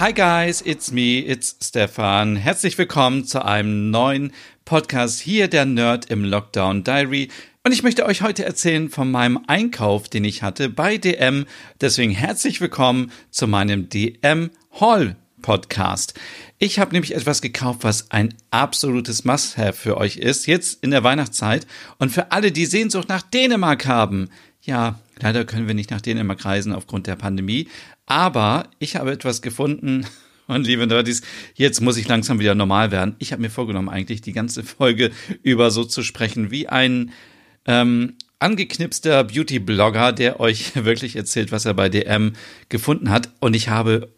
Hi guys, it's me, it's Stefan. Herzlich willkommen zu einem neuen Podcast hier der Nerd im Lockdown Diary. Und ich möchte euch heute erzählen von meinem Einkauf, den ich hatte bei DM. Deswegen herzlich willkommen zu meinem DM Hall Podcast. Ich habe nämlich etwas gekauft, was ein absolutes Must-have für euch ist, jetzt in der Weihnachtszeit. Und für alle, die Sehnsucht nach Dänemark haben. Ja, leider können wir nicht nach Dänemark reisen aufgrund der Pandemie. Aber ich habe etwas gefunden. Und liebe Nerdys, jetzt muss ich langsam wieder normal werden. Ich habe mir vorgenommen, eigentlich die ganze Folge über so zu sprechen wie ein ähm, angeknipster Beauty-Blogger, der euch wirklich erzählt, was er bei DM gefunden hat. Und ich habe,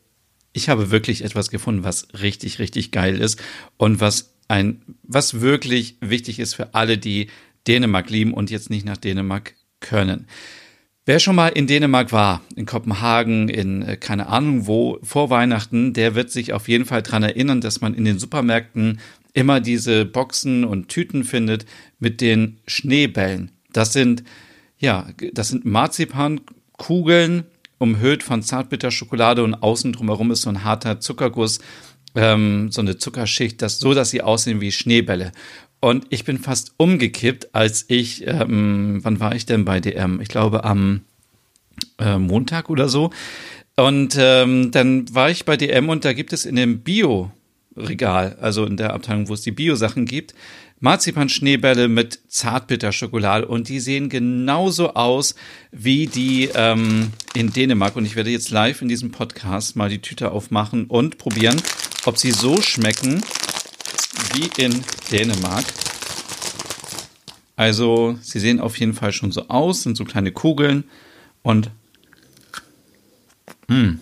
ich habe wirklich etwas gefunden, was richtig, richtig geil ist und was ein, was wirklich wichtig ist für alle, die Dänemark lieben und jetzt nicht nach Dänemark können. Wer schon mal in Dänemark war, in Kopenhagen, in äh, keine Ahnung wo, vor Weihnachten, der wird sich auf jeden Fall dran erinnern, dass man in den Supermärkten immer diese Boxen und Tüten findet mit den Schneebällen. Das sind, ja, das sind Marzipankugeln, umhüllt von Zartbitterschokolade und außen drumherum ist so ein harter Zuckerguss, ähm, so eine Zuckerschicht, das, so dass sie aussehen wie Schneebälle. Und ich bin fast umgekippt, als ich, ähm, wann war ich denn bei DM? Ich glaube am äh, Montag oder so. Und ähm, dann war ich bei DM und da gibt es in dem Bio-Regal, also in der Abteilung, wo es die Bio-Sachen gibt, Marzipan-Schneebälle mit Zartbitterschokolade und die sehen genauso aus wie die ähm, in Dänemark. Und ich werde jetzt live in diesem Podcast mal die Tüte aufmachen und probieren, ob sie so schmecken wie in Dänemark. Also, sie sehen auf jeden Fall schon so aus, sind so kleine Kugeln und mh.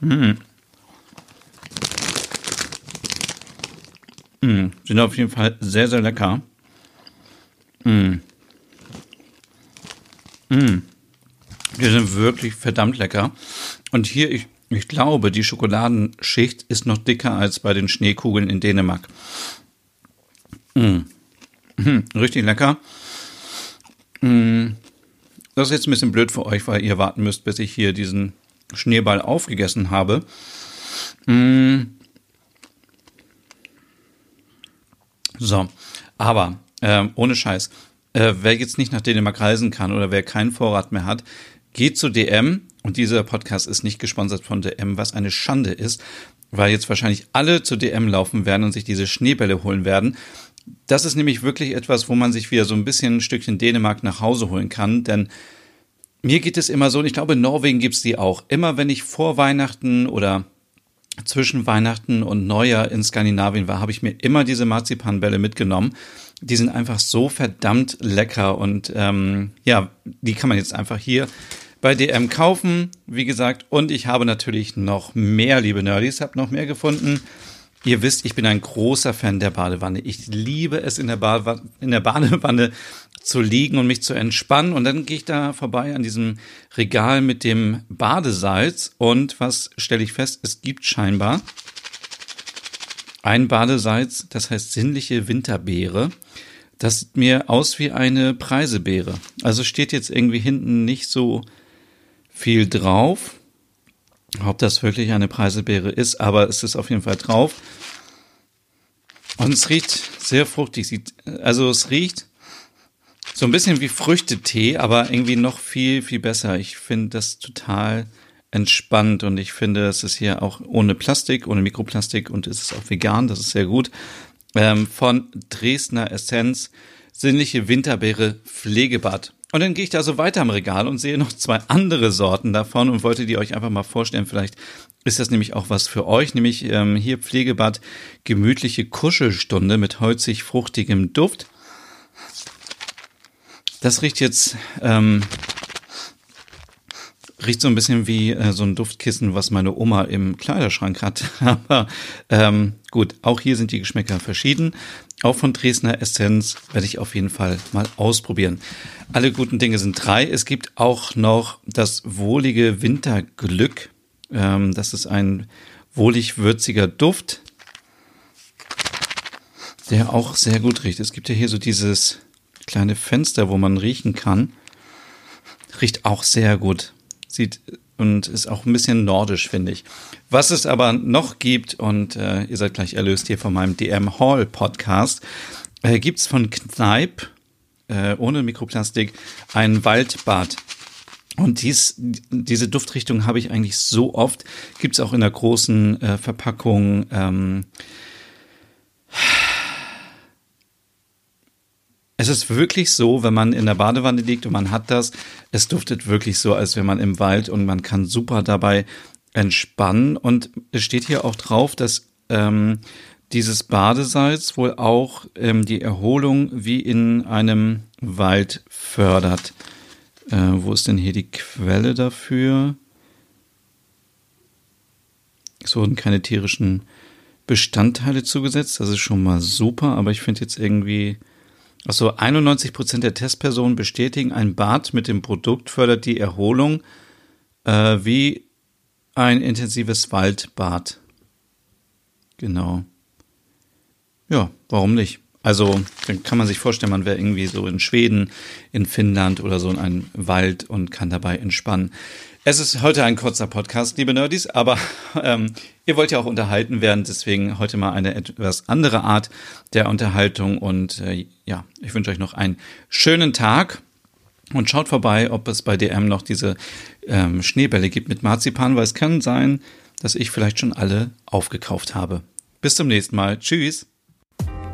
Mh. Mh. sind auf jeden Fall sehr, sehr lecker. Mh. Mh. Die sind wirklich verdammt lecker. Und hier, ich, ich glaube, die Schokoladenschicht ist noch dicker als bei den Schneekugeln in Dänemark. Mm. Mm, richtig lecker. Mm. Das ist jetzt ein bisschen blöd für euch, weil ihr warten müsst, bis ich hier diesen Schneeball aufgegessen habe. Mm. So, aber äh, ohne Scheiß. Äh, wer jetzt nicht nach Dänemark reisen kann oder wer keinen Vorrat mehr hat, geht zu DM und dieser Podcast ist nicht gesponsert von DM, was eine Schande ist, weil jetzt wahrscheinlich alle zu DM laufen werden und sich diese Schneebälle holen werden. Das ist nämlich wirklich etwas, wo man sich wieder so ein bisschen ein Stückchen Dänemark nach Hause holen kann, denn mir geht es immer so, und ich glaube, in Norwegen gibt's die auch. Immer wenn ich vor Weihnachten oder zwischen Weihnachten und Neujahr in Skandinavien war, habe ich mir immer diese Marzipanbälle mitgenommen. Die sind einfach so verdammt lecker und ähm, ja, die kann man jetzt einfach hier bei DM kaufen, wie gesagt. Und ich habe natürlich noch mehr, liebe Nerdies, habe noch mehr gefunden. Ihr wisst, ich bin ein großer Fan der Badewanne. Ich liebe es in der, Badewanne, in der Badewanne zu liegen und mich zu entspannen. Und dann gehe ich da vorbei an diesem Regal mit dem Badesalz. Und was stelle ich fest? Es gibt scheinbar ein Badesalz, das heißt sinnliche Winterbeere. Das sieht mir aus wie eine Preisebeere. Also steht jetzt irgendwie hinten nicht so viel drauf. Ob das wirklich eine Preiselbeere ist, aber es ist auf jeden Fall drauf. Und es riecht sehr fruchtig. Also es riecht so ein bisschen wie Früchtetee, aber irgendwie noch viel, viel besser. Ich finde das total entspannt und ich finde, es ist hier auch ohne Plastik, ohne Mikroplastik und es ist auch vegan, das ist sehr gut. Ähm, von Dresdner Essenz, sinnliche Winterbeere Pflegebad. Und dann gehe ich da so weiter am Regal und sehe noch zwei andere Sorten davon und wollte die euch einfach mal vorstellen. Vielleicht ist das nämlich auch was für euch, nämlich ähm, hier Pflegebad gemütliche Kuschelstunde mit holzig fruchtigem Duft. Das riecht jetzt ähm, Riecht so ein bisschen wie äh, so ein Duftkissen, was meine Oma im Kleiderschrank hat. Aber ähm, gut, auch hier sind die Geschmäcker verschieden. Auch von Dresdner Essenz werde ich auf jeden Fall mal ausprobieren. Alle guten Dinge sind drei. Es gibt auch noch das wohlige Winterglück. Ähm, das ist ein wohlig würziger Duft, der auch sehr gut riecht. Es gibt ja hier so dieses kleine Fenster, wo man riechen kann. Riecht auch sehr gut. Sieht und ist auch ein bisschen nordisch, finde ich. Was es aber noch gibt, und äh, ihr seid gleich erlöst hier von meinem DM Hall Podcast, äh, gibt es von Kneipp, äh, ohne Mikroplastik, ein Waldbad. Und dies, diese Duftrichtung habe ich eigentlich so oft. Gibt es auch in der großen äh, Verpackung. Ähm, Es ist wirklich so, wenn man in der Badewanne liegt und man hat das, es duftet wirklich so, als wäre man im Wald und man kann super dabei entspannen. Und es steht hier auch drauf, dass ähm, dieses Badesalz wohl auch ähm, die Erholung wie in einem Wald fördert. Äh, wo ist denn hier die Quelle dafür? Es wurden keine tierischen Bestandteile zugesetzt. Das ist schon mal super, aber ich finde jetzt irgendwie also 91 Prozent der Testpersonen bestätigen, ein Bad mit dem Produkt fördert die Erholung äh, wie ein intensives Waldbad. Genau. Ja, warum nicht? Also, dann kann man sich vorstellen, man wäre irgendwie so in Schweden, in Finnland oder so in einem Wald und kann dabei entspannen. Es ist heute ein kurzer Podcast, liebe Nerdies, aber ähm, ihr wollt ja auch unterhalten werden, deswegen heute mal eine etwas andere Art der Unterhaltung und äh, ja, ich wünsche euch noch einen schönen Tag und schaut vorbei, ob es bei DM noch diese ähm, Schneebälle gibt mit Marzipan, weil es kann sein, dass ich vielleicht schon alle aufgekauft habe. Bis zum nächsten Mal. Tschüss.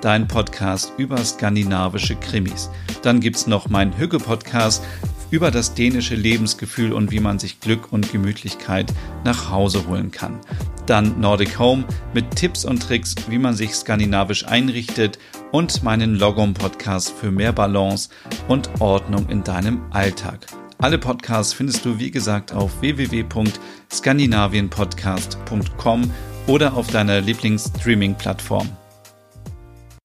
dein Podcast über skandinavische Krimis. Dann gibt's noch meinen Hügge-Podcast über das dänische Lebensgefühl und wie man sich Glück und Gemütlichkeit nach Hause holen kann. Dann Nordic Home mit Tipps und Tricks, wie man sich skandinavisch einrichtet und meinen Logom-Podcast für mehr Balance und Ordnung in deinem Alltag. Alle Podcasts findest du, wie gesagt, auf www.skandinavienpodcast.com oder auf deiner Lieblingsstreaming-Plattform.